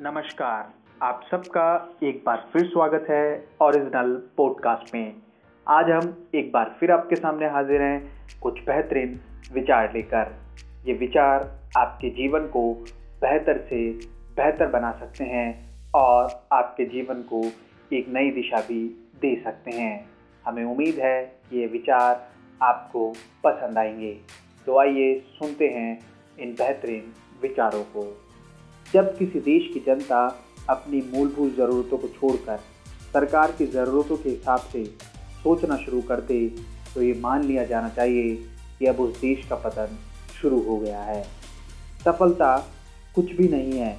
नमस्कार। आप सबका एक बार फिर स्वागत है ओरिजिनल पॉडकास्ट में। आज हम एक बार फिर आपके सामने हाजिर हैं कुछ बेहतरीन विचार लेकर। ये विचार आपके जीवन को बेहतर से बेहतर बना सकते हैं और आपके जीवन को एक नई दिशा भी दे सकते हैं। हमें उम्मीद है कि ये विचार आपको पसंद आएँगे। तो आइए सुनते हैं इन बेहतरीन विचारों को। जब किसी देश की जनता अपनी मूलभूत ज़रूरतों को छोड़कर सरकार की ज़रूरतों के हिसाब से सोचना शुरू कर दे तो ये मान लिया जाना चाहिए कि अब उस देश का पतन शुरू हो गया है। सफलता कुछ भी नहीं है,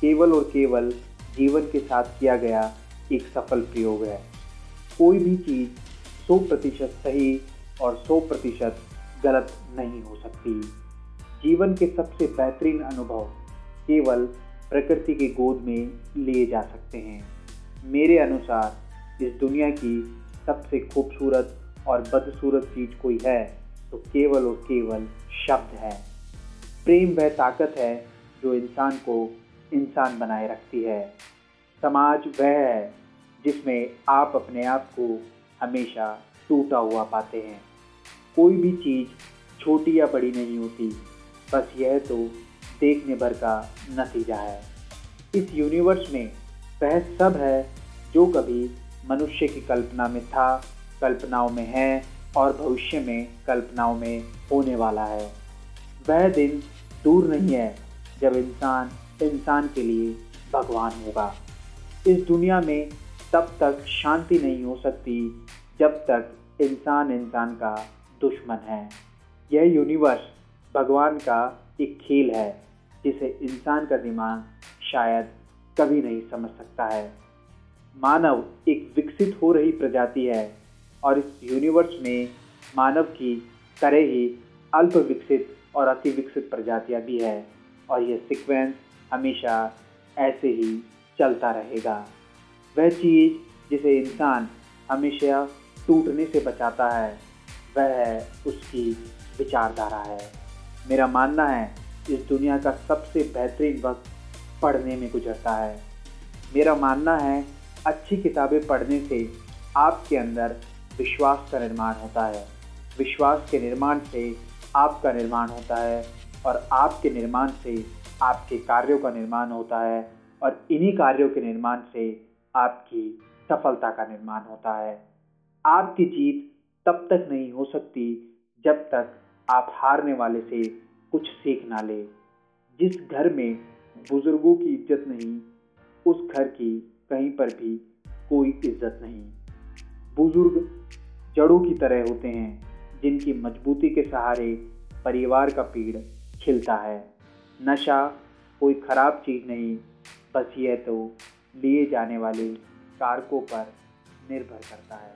केवल और केवल जीवन के साथ किया गया एक सफल प्रयोग है। कोई भी चीज़ सौ प्रतिशत सही और सौ प्रतिशत गलत नहीं हो सकती। जीवन के सबसे बेहतरीन अनुभव केवल प्रकृति की गोद में लिए जा सकते हैं। मेरे अनुसार, इस दुनिया की सबसे खूबसूरत और बदसूरत चीज़ कोई है तो केवल और केवल शब्द है। प्रेम वह ताकत है, जो इंसान को इंसान बनाए रखती है। समाज वह है, जिसमें आप अपने आप को हमेशा टूटा हुआ पाते हैं। कोई भी चीज़ छोटी या बड़ी नहीं होती, बस यह तो देखने भर का नतीजा है। इस यूनिवर्स में वह सब है जो कभी मनुष्य की कल्पना में था, कल्पनाओं में है और भविष्य में कल्पनाओं में होने वाला है। वह दिन दूर नहीं है जब इंसान इंसान के लिए भगवान होगा। इस दुनिया में तब तक शांति नहीं हो सकती जब तक इंसान इंसान का दुश्मन है। यह यूनिवर्स भगवान का एक खेल है, जिसे इंसान का दिमाग शायद कभी नहीं समझ सकता है। मानव एक विकसित हो रही प्रजाति है और इस यूनिवर्स में मानव की तरह ही अल्प विकसित और अति विकसित प्रजातियाँ भी है और यह सीक्वेंस हमेशा ऐसे ही चलता रहेगा। वह चीज़ जिसे इंसान हमेशा टूटने से बचाता है, वह है उसकी विचारधारा है। मेरा मानना है, इस दुनिया का सबसे बेहतरीन वक्त पढ़ने में गुजरता है। मेरा मानना है, अच्छी किताबें पढ़ने से आपके अंदर विश्वास का निर्माण होता है। विश्वास के निर्माण से आपका निर्माण होता है और आपके निर्माण से आपके कार्यों का निर्माण होता है और इन्हीं कार्यों के निर्माण से आपकी सफलता का निर्माण होता है। आपकी जीत तब तक नहीं हो सकती जब तक आप हारने वाले से कुछ सीख ना ले। जिस घर में बुज़ुर्गों की इज़्ज़त नहीं, उस घर की कहीं पर भी कोई इज़्ज़त नहीं। बुज़ुर्ग जड़ों की तरह होते हैं, जिनकी मजबूती के सहारे परिवार का पेड़ खिलता है। नशा कोई खराब चीज़ नहीं, बस यह तो लिए जाने वाले कारकों पर निर्भर करता है।